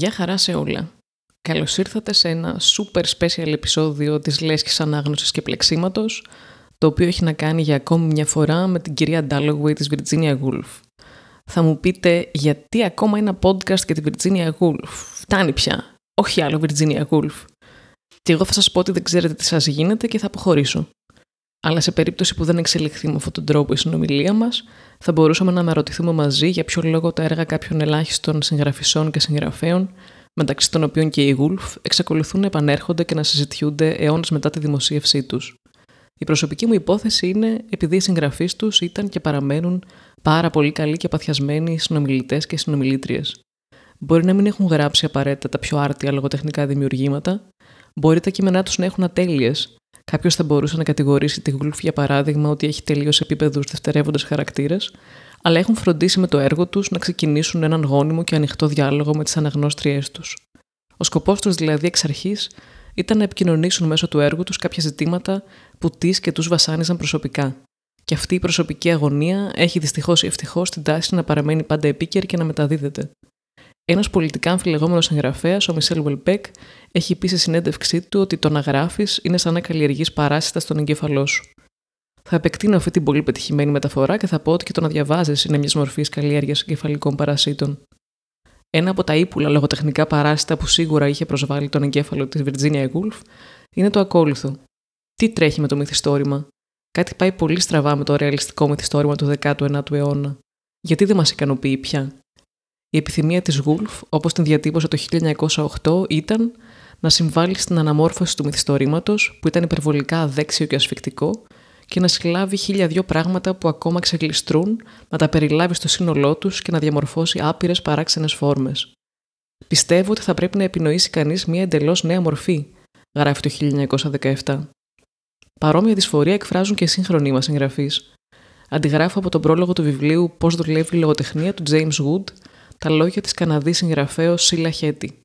Γεια χαρά σε όλα. Καλώς ήρθατε σε ένα super special επεισόδιο της Λέσχης Ανάγνωσης και Πλεξίματος, το οποίο έχει να κάνει για ακόμη μια φορά με την κυρία Dalloway της Virginia Woolf. Θα μου πείτε γιατί ακόμα ένα podcast για την Virginia Woolf; Φτάνει πια. Όχι άλλο Virginia Woolf. Και εγώ θα σας πω ότι δεν ξέρετε τι σας γίνεται και θα αποχωρήσω. Αλλά σε περίπτωση που δεν εξελιχθεί με αυτόν τον τρόπο η συνομιλία μας, θα μπορούσαμε να αναρωτηθούμε μαζί για ποιο λόγο τα έργα κάποιων ελάχιστων συγγραφισών και συγγραφέων, μεταξύ των οποίων και η Γούλφ, εξακολουθούν να επανέρχονται και να συζητιούνται αιώνε μετά τη δημοσίευσή τους. Η προσωπική μου υπόθεση είναι επειδή οι συγγραφείς τους ήταν και παραμένουν πάρα πολύ καλοί και παθιασμένοι συνομιλητές και συνομιλήτριες. Μπορεί να μην έχουν γράψει απαραίτητα τα πιο άρτια λογοτεχνικά δημιουργήματα, μπορεί τα κείμενά τους να έχουν ατέλειες, Κάποιος θα μπορούσε να κατηγορήσει τη Γουλφ για παράδειγμα ότι έχει τελείως επίπεδους δευτερεύοντες χαρακτήρες, αλλά έχουν φροντίσει με το έργο τους να ξεκινήσουν έναν γόνιμο και ανοιχτό διάλογο με τις αναγνώστριές τους. Ο σκοπός τους δηλαδή εξ αρχής ήταν να επικοινωνήσουν μέσω του έργου τους κάποια ζητήματα που τις και τους βασάνιζαν προσωπικά. Και αυτή η προσωπική αγωνία έχει δυστυχώς ή ευτυχώς την τάση να παραμένει πάντα επίκαιρη και να μεταδίδεται. Ένας πολιτικά αμφιλεγόμενος συγγραφέας, ο Μισελ Βελπέκ, έχει πει σε συνέντευξή του ότι το να γράφεις είναι σαν να καλλιεργείς παράσιτα στον εγκέφαλό σου. Θα επεκτείνω αυτή την πολύ πετυχημένη μεταφορά και θα πω ότι και το να διαβάζεις είναι μιας μορφής καλλιέργειας εγκεφαλικών παρασίτων. Ένα από τα ύπουλα λογοτεχνικά παράσιτα που σίγουρα είχε προσβάλει τον εγκέφαλο της Virginia Woolf είναι το ακόλουθο. Τι τρέχει με το μυθιστόρημα; Κάτι πάει πολύ στραβά με το ρεαλιστικό μυθιστόρημα του 19ου αιώνα. Γιατί δεν μας ικανοποιεί πια; Η επιθυμία της Γουλφ, όπως την διατύπωσε το 1908, ήταν να συμβάλλει στην αναμόρφωση του μυθιστορήματος, που ήταν υπερβολικά αδέξιο και ασφικτικό, και να συλλάβει χίλια δυο πράγματα που ακόμα ξεγλιστρούν, να τα περιλάβει στο σύνολό τους και να διαμορφώσει άπειρες παράξενες φόρμες. Πιστεύω ότι θα πρέπει να επινοήσει κανείς μια εντελώς νέα μορφή, γράφει το 1917. Παρόμοια δυσφορία εκφράζουν και σύγχρονοι μας συγγραφείς. Αντιγράφω από τον πρόλογο του βιβλίου Πώς δουλεύει η λογοτεχνία του James Wood τα λόγια της Καναδής συγγραφέω Σίλα Χέτη.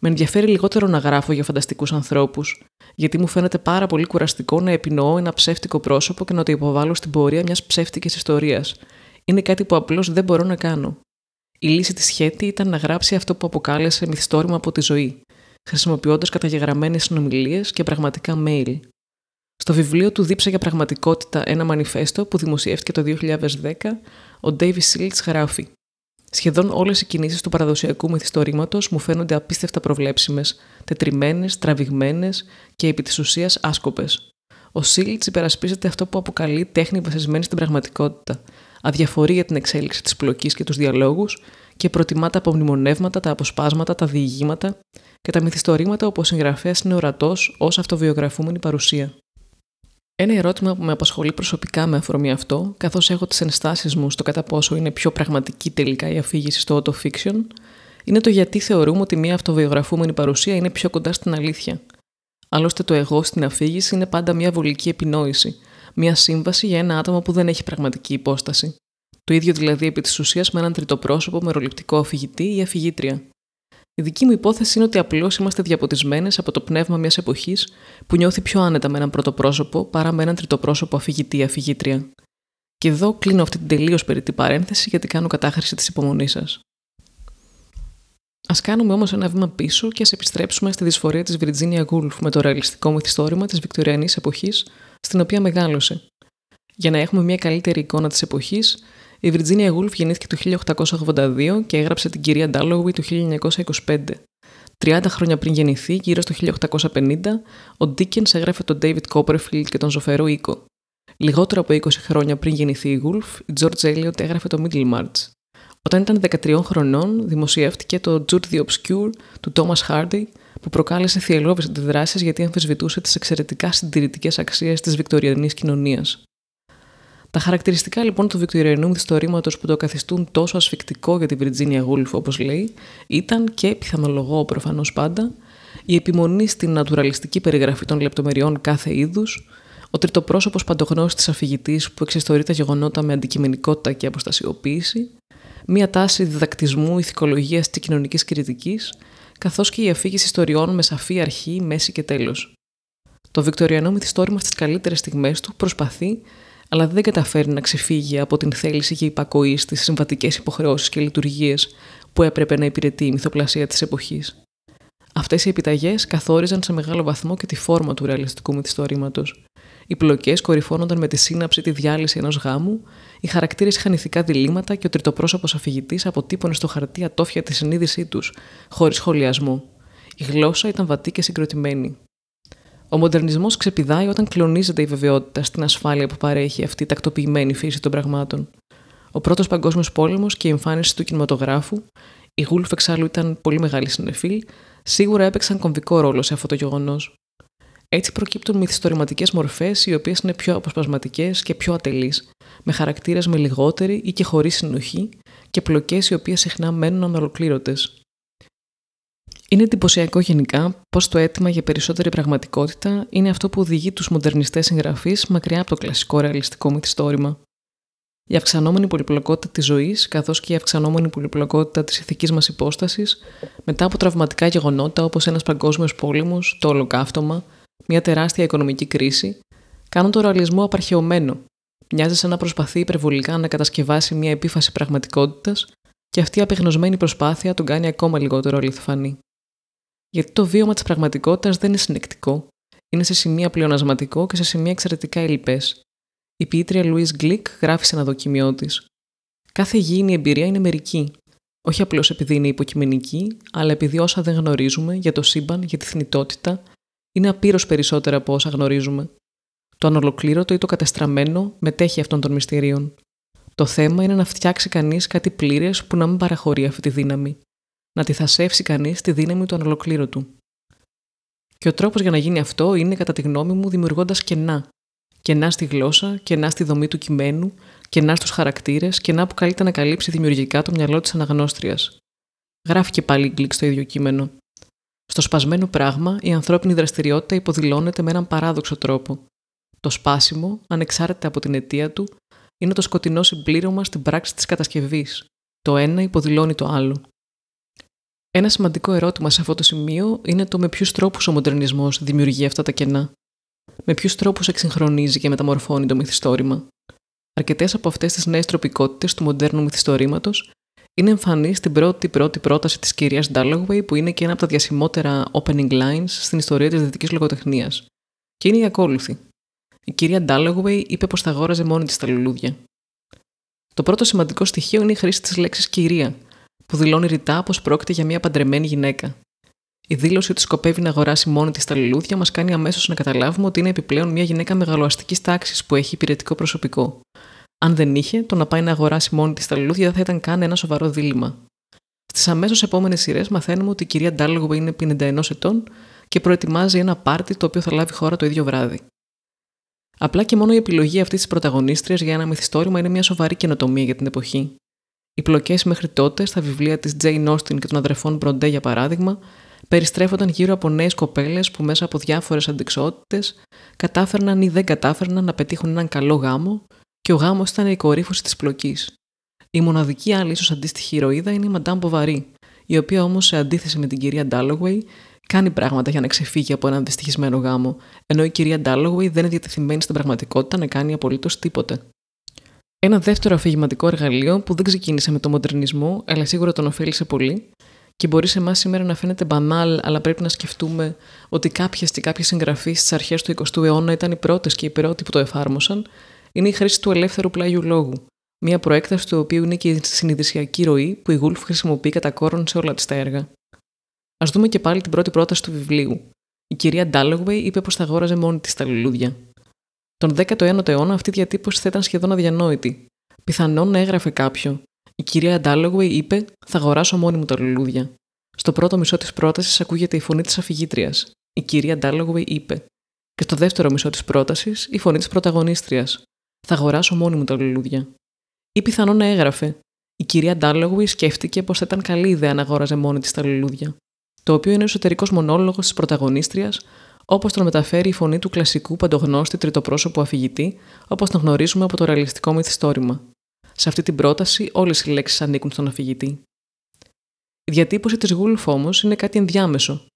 Με ενδιαφέρει λιγότερο να γράφω για φανταστικούς ανθρώπους, γιατί μου φαίνεται πάρα πολύ κουραστικό να επινοώ ένα ψεύτικο πρόσωπο και να το υποβάλω στην πορεία μιας ψεύτικης ιστορίας. Είναι κάτι που απλώς δεν μπορώ να κάνω. Η λύση της Χέτη ήταν να γράψει αυτό που αποκάλεσε μυθιστόρημα από τη ζωή, χρησιμοποιώντας καταγεγραμμένες συνομιλίες και πραγματικά mail. Στο βιβλίο του Δίψα για πραγματικότητα ένα μανιφέστο που δημοσιεύτηκε το 2010, ο David Σίλτ γράφει Σχεδόν όλες οι κινήσεις του παραδοσιακού μυθιστορήματος μου φαίνονται απίστευτα προβλέψιμες, τετριμένες, τραβηγμένες και επί της ουσίας άσκοπες. Ο Σίλτς υπερασπίζεται αυτό που αποκαλεί τέχνη βασισμένη στην πραγματικότητα, αδιαφορεί για την εξέλιξη της πλοκής και τους διαλόγους και προτιμά τα απομνημονεύματα, τα αποσπάσματα, τα διηγήματα και τα μυθιστορήματα όπου ο συγγραφέας είναι ορατός ως αυτοβιογραφούμενη παρουσία. Ένα ερώτημα που με απασχολεί προσωπικά με αφορμή αυτό, καθώς έχω τις ενστάσεις μου στο κατά πόσο είναι πιο πραγματική τελικά η αφήγηση στο auto fiction, είναι το γιατί θεωρούμε ότι μια αυτοβιογραφούμενη παρουσία είναι πιο κοντά στην αλήθεια. Άλλωστε, το εγώ στην αφήγηση είναι πάντα μια βολική επινόηση, μια σύμβαση για ένα άτομο που δεν έχει πραγματική υπόσταση. Το ίδιο δηλαδή επί της ουσίας με έναν τριτοπρόσωπο μεροληπτικό αφηγητή ή αφηγήτρια. Η δική μου υπόθεση είναι ότι απλώς είμαστε διαποτισμένες από το πνεύμα μιας εποχής που νιώθει πιο άνετα με έναν πρωτοπρόσωπο παρά με έναν τριτοπρόσωπο αφηγητή-αφηγήτρια. Και εδώ κλείνω αυτή την τελείως περίτη παρένθεση γιατί κάνω κατάχρηση της υπομονής σας. Α κάνουμε όμως ένα βήμα πίσω και ας επιστρέψουμε στη δυσφορία της Virginia Woolf με το ρεαλιστικό μυθιστόρημα της Βικτωριανή εποχής στην οποία μεγάλωσε. Για να έχουμε μια καλύτερη εικόνα της εποχής, η Virginia Woolf γεννήθηκε το 1882 και έγραψε την κυρία Dalloway το 1925. 30 χρόνια πριν γεννηθεί, γύρω στο 1850, ο Dickens έγραφε τον David Copperfield και τον ζωφερό Οίκο. Λιγότερο από 20 χρόνια πριν γεννηθεί η Woolf, η George Eliot έγραφε το Middlemarch. Όταν ήταν 13 χρονών, δημοσιεύτηκε το Jude the Obscure του Thomas Hardy, που προκάλεσε θυελώδεις αντιδράσεις γιατί αμφισβητούσε τις εξαιρετικά συντηρητικές αξίες της βικτωριανής κοινωνίας. Τα χαρακτηριστικά λοιπόν του βικτωριανού μυθιστορήματο που το καθιστούν τόσο ασφικτικό για την Virginia Woolf, όπως λέει, ήταν και πιθανολογώ προφανώς πάντα, η επιμονή στην νατουραλιστική περιγραφή των λεπτομεριών κάθε είδους, ο τριτοπρόσωπος παντογνώστης αφηγητής που εξιστορεί τα γεγονότα με αντικειμενικότητα και αποστασιοποίηση, μία τάση διδακτισμού, ηθικολογίας και κοινωνικής κριτικής, καθώς και η αφήγηση ιστοριών με σαφή αρχή, μέση και τέλος. Το βικτωριανό μυθιστόρημα στις καλύτερες στιγμές του προσπαθεί αλλά δεν καταφέρει να ξεφύγει από την θέληση για υπακοή στις συμβατικές υποχρεώσεις και λειτουργίες που έπρεπε να υπηρετεί η μυθοπλασία της εποχής. Αυτές οι επιταγές καθόριζαν σε μεγάλο βαθμό και τη φόρμα του ρεαλιστικού μυθιστορήματος. Οι πλοκές κορυφώνονταν με τη σύναψη τη διάλυση ενός γάμου, οι χαρακτήρες είχαν ηθικά διλήμματα και ο τριτοπρόσωπος αφηγητής αποτύπωνε στο χαρτί ατόφια τη συνείδησή τους, χωρίς σχολιασμό. Η γλώσσα ήταν βατή και συγκροτημένη. Ο μοντερνισμός ξεπηδάει όταν κλονίζεται η βεβαιότητα στην ασφάλεια που παρέχει αυτή η τακτοποιημένη φύση των πραγμάτων. Ο πρώτος Παγκόσμιος Πόλεμος και η εμφάνιση του κινηματογράφου, η Γούλφ εξάλλου ήταν πολύ μεγάλη συνεφίλ, σίγουρα έπαιξαν κομβικό ρόλο σε αυτό το γεγονός. Έτσι προκύπτουν μυθιστορηματικές μορφές, οι οποίες είναι πιο αποσπασματικές και πιο ατελείς, με χαρακτήρες με λιγότερη ή και χωρίς συνοχή και πλοκές οι οποίες συχνά μένουν ανολοκλήρωτε. Είναι εντυπωσιακό γενικά πω το αίτημα για περισσότερη πραγματικότητα είναι αυτό που οδηγεί τους μοντερνιστές συγγραφείς μακριά από το κλασικό ρεαλιστικό μυθιστόρημα. Η αυξανόμενη πολυπλοκότητα της ζωής, καθώς και η αυξανόμενη πολυπλοκότητα της ηθικής μας υπόστασης, μετά από τραυματικά γεγονότα όπως ένας παγκόσμιος πόλεμος, το ολοκαύτωμα, μια τεράστια οικονομική κρίση, κάνουν το ρεαλισμό απαρχαιωμένο. Μοιάζει σαν να προσπαθεί υπερβολικά να κατασκευάσει μια επίφαση πραγματικότητας και αυτή η απεγνωσμένη προσπάθεια τον κάνει ακόμα λιγότερο αληθοφανή. Γιατί το βίωμα της πραγματικότητας δεν είναι συνεκτικό, είναι σε σημεία πλεονασματικό και σε σημεία εξαιρετικά ελλειπές. Η ποιήτρια Λουί Γκλικ γράφει σε ένα δοκιμιό της. Κάθε υγιεινή εμπειρία είναι μερική. Όχι απλώς επειδή είναι υποκειμενική, αλλά επειδή όσα δεν γνωρίζουμε για το σύμπαν, για τη θνητότητα, είναι απείρως περισσότερα από όσα γνωρίζουμε. Το ανολοκλήρωτο ή το κατεστραμμένο μετέχει αυτών των μυστηρίων. Το θέμα είναι να φτιάξει κανείς κάτι πλήρες που να μην παραχωρεί αυτή τη δύναμη. Να τη θασεύσει κανείς τη δύναμη του ανολοκλήρωτου. Και ο τρόπος για να γίνει αυτό είναι, κατά τη γνώμη μου, δημιουργώντας κενά. Κενά στη γλώσσα, κενά στη δομή του κειμένου, κενά στους χαρακτήρες, κενά που καλείται να καλύψει δημιουργικά το μυαλό της αναγνώστριας. Γράφει και πάλι Γκλικ στο ίδιο κείμενο. Στο σπασμένο πράγμα, η ανθρώπινη δραστηριότητα υποδηλώνεται με έναν παράδοξο τρόπο. Το σπάσιμο, ανεξάρτητα από την αιτία του, είναι το σκοτεινό συμπλήρωμα στην πράξη της κατασκευής. Το ένα υποδηλώνει το άλλο. Ένα σημαντικό ερώτημα σε αυτό το σημείο είναι το με ποιους τρόπους ο μοντερνισμός δημιουργεί αυτά τα κενά. Με ποιους τρόπους εξυγχρονίζει και μεταμορφώνει το μυθιστόρημα. Αρκετές από αυτές τις νέες τροπικότητες του μοντέρνου μυθιστορήματος είναι εμφανή στην πρώτη πρώτη πρόταση της κυρίας Ντάλλογουεϊ, που είναι και ένα από τα διασημότερα opening lines στην ιστορία της δυτικής λογοτεχνίας. Και είναι η ακόλουθη. Η κυρία Ντάλλογουεϊ είπε πως θα αγόραζε μόνη της τα λουλούδια. Το πρώτο σημαντικό στοιχείο είναι η χρήση της λέξης κυρία, που δηλώνει ρητά πως πρόκειται για μια παντρεμένη γυναίκα. Η δήλωση ότι σκοπεύει να αγοράσει μόνη της τα λουλούδια μας κάνει αμέσως να καταλάβουμε ότι είναι επιπλέον μια γυναίκα μεγαλοαστικής τάξης που έχει υπηρετικό προσωπικό. Αν δεν είχε, το να πάει να αγοράσει μόνη της τα λουλούδια δεν θα ήταν καν ένα σοβαρό δίλημα. Στις αμέσως επόμενες σειρές μαθαίνουμε ότι η κυρία Ντάλογο είναι 51 ετών και προετοιμάζει ένα πάρτι το οποίο θα λάβει χώρα το ίδιο βράδυ. Απλά και μόνο η επιλογή αυτής της πρωταγωνίστριας για ένα μυθιστόρημα είναι μια σοβαρή καινοτομία για την εποχή. Οι πλοκές μέχρι τότε στα βιβλία της Jane Austen και των αδερφών Μπροντέ, για παράδειγμα, περιστρέφονταν γύρω από νέες κοπέλες που μέσα από διάφορες αντικσότητες κατάφερναν ή δεν κατάφερναν να πετύχουν έναν καλό γάμο και ο γάμος ήταν η κορύφωση της πλοκής. Η μοναδική άλλη ίσως αντίστοιχη ηρωίδα είναι η Μαντάμ Ποβαρή, η οποία όμως σε αντίθεση με την κυρία Ντάλογουεϊ κάνει πράγματα για να ξεφύγει από έναν δυστυχισμένο γάμο, ενώ η κυρία Ντάλογουεϊ δεν είναι διατεθειμένη στην πραγματικότητα να κάνει απολύτως τίποτε. Ένα δεύτερο αφηγηματικό εργαλείο που δεν ξεκίνησε με τον μοντερνισμό, αλλά σίγουρα τον ωφέλησε πολύ, και μπορεί σε εμάς σήμερα να φαίνεται μπανάλ, αλλά πρέπει να σκεφτούμε ότι κάποιε και κάποιε συγγραφεί στις αρχές του 20ου αιώνα ήταν οι πρώτες και οι πρώτοι που το εφάρμοσαν, είναι η χρήση του ελεύθερου πλάγιου λόγου. Μία προέκταση του οποίου είναι και η συνειδησιακή ροή που η Γούλφ χρησιμοποιεί κατά κόρον σε όλα της τα έργα. Α δούμε και πάλι την πρώτη πρόταση του βιβλίου. Η κυρία Ντάλογουεϊ είπε πως θα αγόραζε μόνη της τα λουλούδια. Τον 19ο αιώνα αυτή η διατύπωση θα ήταν σχεδόν αδιανόητη. Πιθανόν να έγραφε κάποιο. Η κυρία Ντάλογουεϊ είπε: Θα αγοράσω μόνη μου τα λουλούδια. Στο πρώτο μισό της πρότασης ακούγεται η φωνή της αφηγήτριας. Η κυρία Ντάλογουεϊ είπε. Και στο δεύτερο μισό της πρότασης η φωνή της πρωταγωνίστριας. Θα αγοράσω μόνη μου τα λουλούδια. Ή πιθανόν να έγραφε. Η κυρία Ντάλογουι σκέφτηκε πως θα ήταν καλή ιδέα να αγόραζε μόνη της τα λουλούδια. Το οποίο είναι ο εσωτερικός μονόλογος της πρωταγωνίστριας, όπως τον μεταφέρει η φωνή του κλασικού παντογνώστη τριτοπρόσωπου αφηγητή, όπως τον γνωρίζουμε από το ρεαλιστικό μυθιστόρημα. Σε αυτή την πρόταση, όλες οι λέξεις ανήκουν στον αφηγητή. Η διατύπωση της Γούλφ όμως είναι κάτι ενδιάμεσο.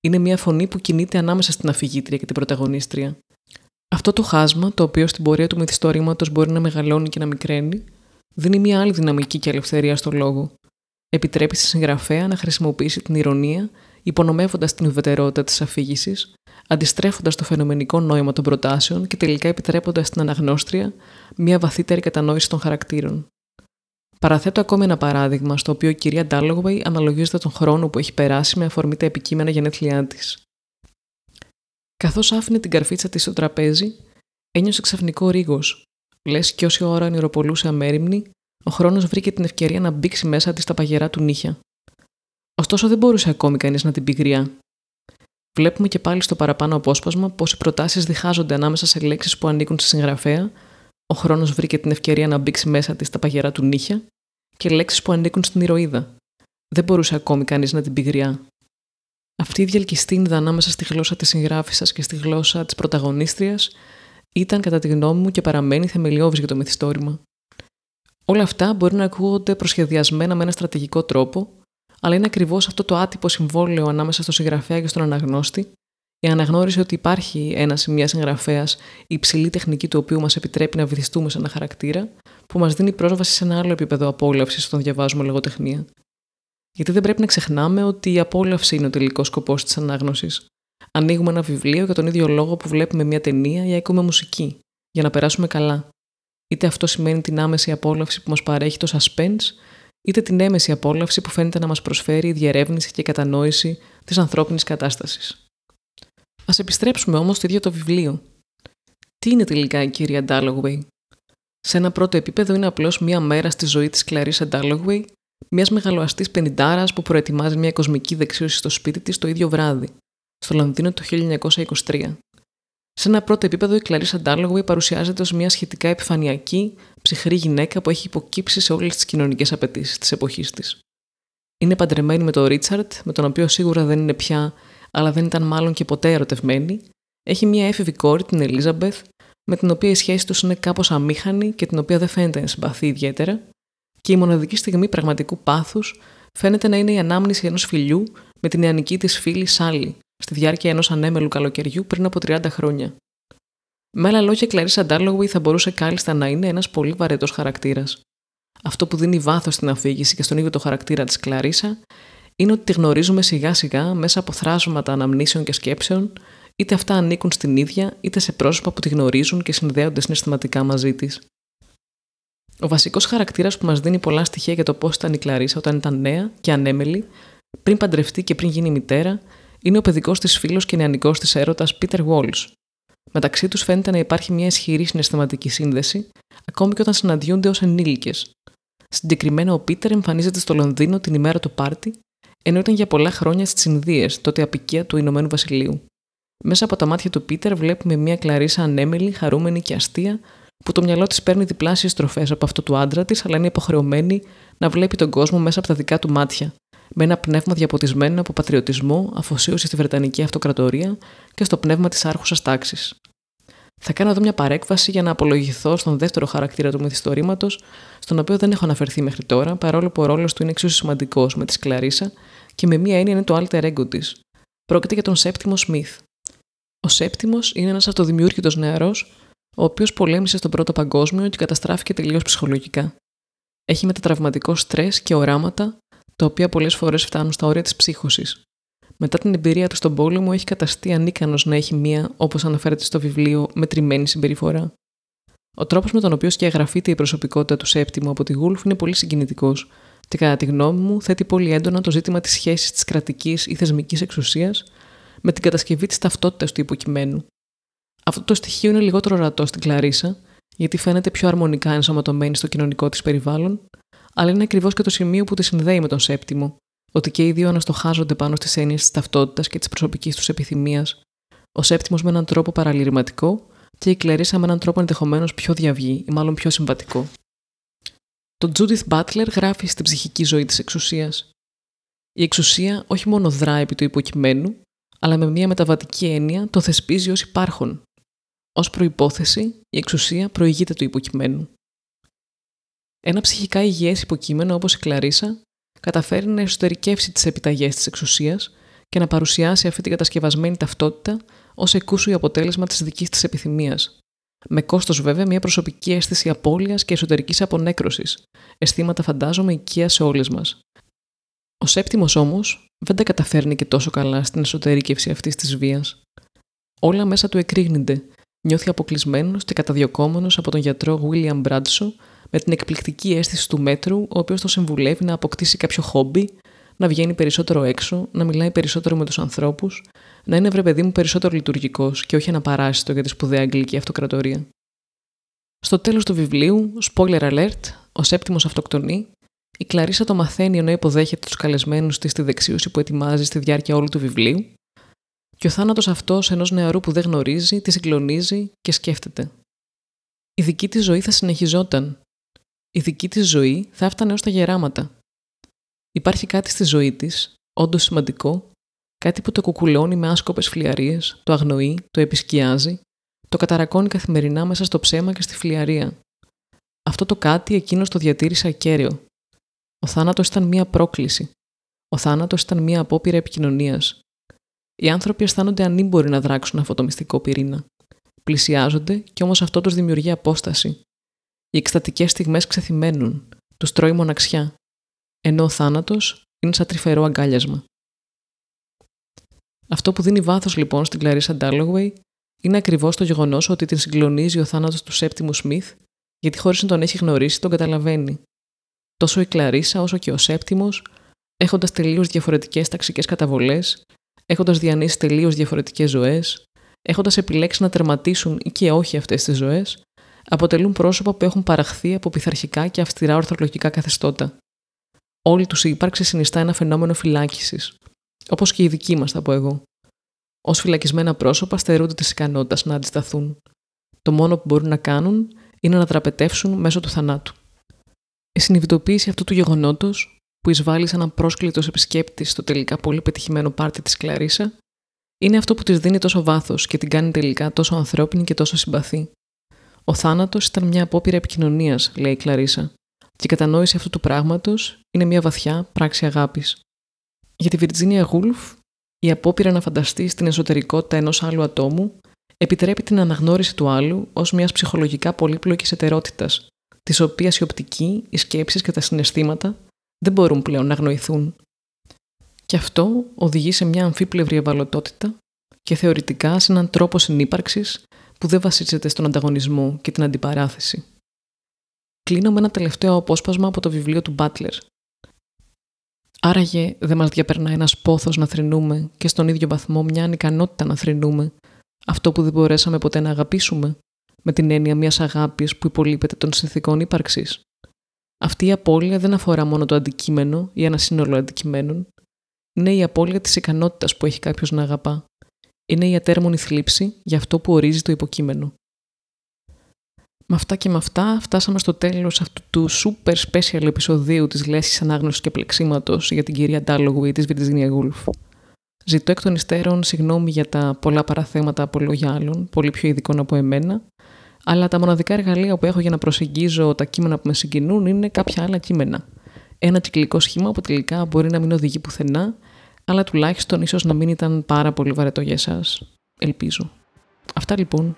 Είναι μια φωνή που κινείται ανάμεσα στην αφηγήτρια και την πρωταγωνίστρια. Αυτό το χάσμα, το οποίο στην πορεία του μυθιστορήματος μπορεί να μεγαλώνει και να μικραίνει, δίνει μια άλλη δυναμική και ελευθερία στο λόγο. Επιτρέπει στη συγγραφέα να χρησιμοποιήσει την ηρωνία, υπονομεύοντας την ουδετερότητα της αφήγησης, αντιστρέφοντας το φαινομενικό νόημα των προτάσεων και τελικά επιτρέποντας στην αναγνώστρια μια βαθύτερη κατανόηση των χαρακτήρων. Παραθέτω ακόμη ένα παράδειγμα, στο οποίο η κυρία Ντάλογουεϊ αναλογίζεται τον χρόνο που έχει περάσει με αφορμή τα επικείμενα γενέθλιά της. Καθώς άφηνε την καρφίτσα της στο τραπέζι, ένιωσε ξαφνικό ρίγος. Λες κι όση ώρα ονειροπολούσε αμέριμνη, ο χρόνος βρήκε την ευκαιρία να μπήξει μέσα της στα παγερά του νύχια. Ωστόσο δεν μπορούσε ακόμη κανείς να την πει γριά. Βλέπουμε και πάλι στο παραπάνω απόσπασμα πως οι προτάσεις διχάζονται ανάμεσα σε λέξεις που ανήκουν στη συγγραφέα, ο χρόνος βρήκε την ευκαιρία να μπήξει μέσα της στα παγερά του νύχια, και λέξεις που ανήκουν στην ηρωίδα. Δεν μπορούσε ακόμη κανείς να την πει γριά. Αυτή η διαλκυστίνδα ανάμεσα στη γλώσσα της συγγράφησας και στη γλώσσα της πρωταγωνίστριας ήταν, κατά τη γνώμη μου, και παραμένει θεμελιώδης για το μυθιστόρημα. Όλα αυτά μπορεί να ακούγονται προσχεδιασμένα με ένα στρατηγικό τρόπο, αλλά είναι ακριβώς αυτό το άτυπο συμβόλαιο ανάμεσα στο συγγραφέα και στον αναγνώστη, η αναγνώριση ότι υπάρχει ένα ή μια συγγραφέας, η υψηλή τεχνική του οποίου μας επιτρέπει να βυθιστούμε σε ένα χαρακτήρα, που μας δίνει πρόσβαση σε ένα άλλο επίπεδο απόλαυσης όταν διαβάζουμε λογοτεχνία. Γιατί δεν πρέπει να ξεχνάμε ότι η απόλαυση είναι ο τελικός σκοπός της ανάγνωσης. Ανοίγουμε ένα βιβλίο για τον ίδιο λόγο που βλέπουμε μια ταινία ή ακούμε μουσική, για να περάσουμε καλά. Είτε αυτό σημαίνει την άμεση απόλαυση που μας παρέχει το suspense, είτε την έμεση απόλαυση που φαίνεται να μας προσφέρει η διερεύνηση και η κατανόηση της ανθρώπινης κατάστασης. Α επιστρέψουμε όμως στο ίδιο το βιβλίο. Τι είναι τελικά η κυρία Ντάλογουεϊ. Σε ένα πρώτο επίπεδο είναι απλώς μία μέρα στη ζωή της Κλαρίσα Ντάλογουεϊ, μιας μεγαλοαστής πενιντάρας που προετοιμάζει μια κοσμική δεξίωση στο σπίτι της το ίδιο βράδυ, στο Λονδίνο το 1923. Σε ένα πρώτο επίπεδο, η Κλαρίσα Ντάλογουι παρουσιάζεται ως μια σχετικά επιφανειακή, ψυχρή γυναίκα που έχει υποκύψει σε όλες τις κοινωνικές απαιτήσεις της εποχής της. Είναι παντρεμένη με τον Ρίτσαρτ, με τον οποίο σίγουρα δεν είναι πια, αλλά δεν ήταν μάλλον και ποτέ ερωτευμένη. Έχει μια έφηβη κόρη, την Ελίζαμπεθ, με την οποία η σχέση τους είναι κάπως αμήχανη και την οποία δεν φαίνεται να συμπαθεί ιδιαίτερα. Και η μοναδική στιγμή πραγματικού πάθους φαίνεται να είναι η ανάμνηση ενός φιλιού με την νεανική της φίλη Σάλι, στη διάρκεια ενός ανέμελου καλοκαιριού πριν από 30 χρόνια. Με άλλα λόγια, η Κλαρίσα Ντάρλογουι θα μπορούσε κάλλιστα να είναι ένας πολύ βαρετός χαρακτήρας. Αυτό που δίνει βάθος στην αφήγηση και στον ίδιο το χαρακτήρα της Κλαρίσα είναι ότι τη γνωρίζουμε σιγά σιγά μέσα από θράσματα αναμνήσεων και σκέψεων, είτε αυτά ανήκουν στην ίδια, είτε σε πρόσωπα που τη γνωρίζουν και συνδέονται συναισθηματικά μαζί της. Ο βασικός χαρακτήρας που μας δίνει πολλά στοιχεία για το πώς ήταν η Κλαρίσα όταν ήταν νέα και ανέμελη, πριν παντρευτεί και πριν γίνει μητέρα, είναι ο παιδικός της φίλος και νεανικός της έρωτας Peter Walsh. Μεταξύ τους φαίνεται να υπάρχει μια ισχυρή συναισθηματική σύνδεση, ακόμη και όταν συναντιούνται ως ενήλικες. Συγκεκριμένα, ο Πίτερ εμφανίζεται στο Λονδίνο την ημέρα του πάρτι, ενώ ήταν για πολλά χρόνια στις Ινδίες, τότε απικία του Ηνωμένου Βασιλείου. Μέσα από τα μάτια του Πίτερ βλέπουμε μια κλαρίσα ανέμελη, χαρούμενη και αστεία, που το μυαλό της παίρνει διπλάσιες στροφές από αυτό του άντρα της, αλλά είναι υποχρεωμένη να βλέπει τον κόσμο μέσα από τα δικά του μάτια, με ένα πνεύμα διαποτισμένο από πατριωτισμό, αφοσίωση στη Βρετανική Αυτοκρατορία και στο πνεύμα της άρχουσας τάξης. Θα κάνω εδώ μια παρέκβαση για να απολογηθώ στον δεύτερο χαρακτήρα του μυθιστορήματος, στον οποίο δεν έχω αναφερθεί μέχρι τώρα, παρόλο που ο ρόλος του είναι εξίσου σημαντικός με τη Σκλαρίσα και με μία έννοια είναι το alter ego της. Πρόκειται για τον Σέπτιμο Σμιθ. Ο Σέπτιμος είναι ένας αυτοδημιούργητος νεαρός, ο οποίος πολέμησε στον Πρώτο Παγκόσμιο και καταστράφηκε τελείως ψυχολογικά. Έχει μετατραυματικό στρες και οράματα, τα οποία πολλές φορές φτάνουν στα όρια της ψύχωσης. Μετά την εμπειρία του στον πόλεμο, έχει καταστεί ανίκανος να έχει μία, όπως αναφέρεται στο βιβλίο, μετρημένη συμπεριφορά. Ο τρόπος με τον οποίο σκιαγραφείται η προσωπικότητα του Σέπτιμου από τη Γούλφ είναι πολύ συγκινητικός και κατά τη γνώμη μου θέτει πολύ έντονα το ζήτημα της σχέσης της κρατικής ή θεσμικής εξουσίας με την κατασκευή της ταυτότητας του υποκειμένου. Αυτό το στοιχείο είναι λιγότερο ορατό στην Κλαρίσα, γιατί φαίνεται πιο αρμονικά ενσωματωμένη στο κοινωνικό της περιβάλλον, αλλά είναι ακριβώς και το σημείο που τη συνδέει με τον Σέπτιμο, ότι και οι δύο αναστοχάζονται πάνω στις έννοιες της ταυτότητας και της προσωπικής τους επιθυμίας, ο Σέπτιμος με έναν τρόπο παραλυρηματικό και η Κλαρίσα με έναν τρόπο ενδεχομένως πιο διαυγή ή μάλλον πιο συμβατικό. Το Τζούντιθ Μπάτλερ γράφει στην ψυχική ζωή της εξουσίας. Η εξουσία όχι μόνο δρά επί του υποκειμένου, αλλά με μια μεταβατική έννοια το θεσπίζει ως υπάρχον. Ω προπόθεση, η εξουσία προηγείται του υποκειμένου. Ένα ψυχικά υγιές υποκείμενο όπως η Κλαρίσα καταφέρει να εσωτερικεύσει τις επιταγές της εξουσίας και να παρουσιάσει αυτή την κατασκευασμένη ταυτότητα ως εκούσου αποτέλεσμα της δικής της επιθυμίας. Με κόστος βέβαια μια προσωπική αίσθηση απώλειας και εσωτερικής απονέκρωσης, αισθήματα φαντάζομαι οικία σε όλες μας. Ο Σέπτιμος όμως δεν τα καταφέρνει και τόσο καλά στην εσωτερήκευση αυτής της βίας. Όλα μέσα του εκρήγνυνται. Νιώθει αποκλεισμένος και καταδιωκόμενος από τον γιατρό William Bradshaw με την εκπληκτική αίσθηση του μέτρου, ο οποίος το συμβουλεύει να αποκτήσει κάποιο χόμπι, να βγαίνει περισσότερο έξω, να μιλάει περισσότερο με τους ανθρώπους, να είναι βρε παιδί μου περισσότερο λειτουργικός και όχι ένα παράσιτο για τη σπουδαία αγγλική αυτοκρατορία. Στο τέλος του βιβλίου, spoiler alert, ο σέπτιμος αυτοκτονεί, η Κλαρίσα το μαθαίνει ενώ υποδέχεται τους καλεσμένους της στη δεξίωση που ετοιμάζει στη διάρκεια όλου του βιβλίου, και ο θάνατος αυτός ενός νεαρού που δεν γνωρίζει, τη συγκλονίζει και σκέφτεται. Η δική της ζωή θα συνεχιζόταν. Η δική της ζωή θα έφτανε ως τα γεράματα. Υπάρχει κάτι στη ζωή της, όντως σημαντικό, κάτι που το κουκουλώνει με άσκοπες φλιαρίες, το αγνοεί, το επισκιάζει, το καταρακώνει καθημερινά μέσα στο ψέμα και στη φλιαρία. Αυτό το κάτι εκείνος το διατήρησε ακέραιο. Ο θάνατος ήταν μία πρόκληση. Ο θάνατος ήταν μία απόπειρα επικοινωνίας. Οι άνθρωποι αισθάνονται ανήμποροι να δράξουν αυτό το μυστικό πυρήνα. Πλησιάζονται και όμως αυτό τους δημιουργεί απόσταση. Οι εκστατικές στιγμές ξεθυμένουν, του τρώει μοναξιά, ενώ ο θάνατος είναι σαν τρυφερό αγκάλιασμα. Αυτό που δίνει βάθος λοιπόν στην Κλαρίσα Ντάλογουεϊ είναι ακριβώς το γεγονός ότι την συγκλονίζει ο θάνατος του Σέπτιμου Σμιθ, γιατί χωρίς να τον έχει γνωρίσει τον καταλαβαίνει. Τόσο η Κλαρίσα όσο και ο Σέπτιμος, έχοντας τελείως διαφορετικές ταξικές καταβολές, έχοντας διανύσει τελείως διαφορετικές ζωές, έχοντας επιλέξει να τερματίσουν ή και όχι αυτές τις ζωές, αποτελούν πρόσωπα που έχουν παραχθεί από πειθαρχικά και αυστηρά ορθολογικά καθεστώτα. Όλη τους η ύπαρξη συνιστά ένα φαινόμενο φυλάκισης, όπως και η δική μας, θα πω εγώ. Ω φυλακισμένα πρόσωπα στερούνται της ικανότητας να αντισταθούν. Το μόνο που μπορούν να κάνουν είναι να τραπετεύσουν μέσω του θανάτου. Η συνειδητοποίηση αυτού του γεγονότος, που εισβάλλει σαν ένα πρόσκλητος επισκέπτη στο τελικά πολύ πετυχημένο πάρτι της Κλαρίσα, είναι αυτό που της δίνει τόσο βάθος και την κάνει τελικά τόσο ανθρώπινη και τόσο συμπαθή. Ο θάνατος ήταν μια απόπειρα επικοινωνίας, λέει η Κλαρίσα, και η κατανόηση αυτού του πράγματος είναι μια βαθιά πράξη αγάπης. Για τη Βιρτζίνια Γούλφ, η απόπειρα να φανταστεί στην εσωτερικότητα ενός άλλου ατόμου επιτρέπει την αναγνώριση του άλλου ως μιας ψυχολογικά πολύπλοκης ετερότητας, της οποίας η οπτική, οι σκέψεις και τα συναισθήματα δεν μπορούν πλέον να αγνοηθούν. Και αυτό οδηγεί σε μια αμφίπλευρη ευαλωτότητα και θεωρητικά σε έναν τρόπο συνύπαρξης που δεν βασίζεται στον ανταγωνισμό και την αντιπαράθεση. Κλείνω με ένα τελευταίο απόσπασμα από το βιβλίο του Μπάτλερ. Άραγε δεν μας διαπερνά ένας πόθος να θρυνούμε και στον ίδιο βαθμό μια ανικανότητα να θρυνούμε, αυτό που δεν μπορέσαμε ποτέ να αγαπήσουμε, με την έννοια μιας αγάπης που υπολείπεται των συνθήκων ύπαρξης. Αυτή η απώλεια δεν αφορά μόνο το αντικείμενο ή ένα σύνολο αντικειμένων. Είναι η απώλεια της ικανότητας που έχει κάποιος να αγαπά. Είναι η ατέρμονη θλίψη για αυτό που ορίζει το υποκείμενο. Με αυτά και με αυτά φτάσαμε στο τέλος αυτού του super special επεισοδίου της λέσχης ανάγνωσης και πλεξίματος για την κυρία ή της Virginia Woolf. Ζητώ εκ των υστέρων συγγνώμη για τα πολλά παραθέματα από λόγια άλλων, πολύ πιο ειδικών από εμένα, αλλά τα μοναδικά εργαλεία που έχω για να προσεγγίζω τα κείμενα που με συγκινούν είναι κάποια άλλα κείμενα. Ένα κυκλικό σχήμα που τελικά μπορεί να μην οδηγεί πουθενά, αλλά τουλάχιστον ίσως να μην ήταν πάρα πολύ βαρετό για εσάς. Ελπίζω. Αυτά λοιπόν.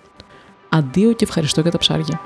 Αντίο και ευχαριστώ για τα ψάρια.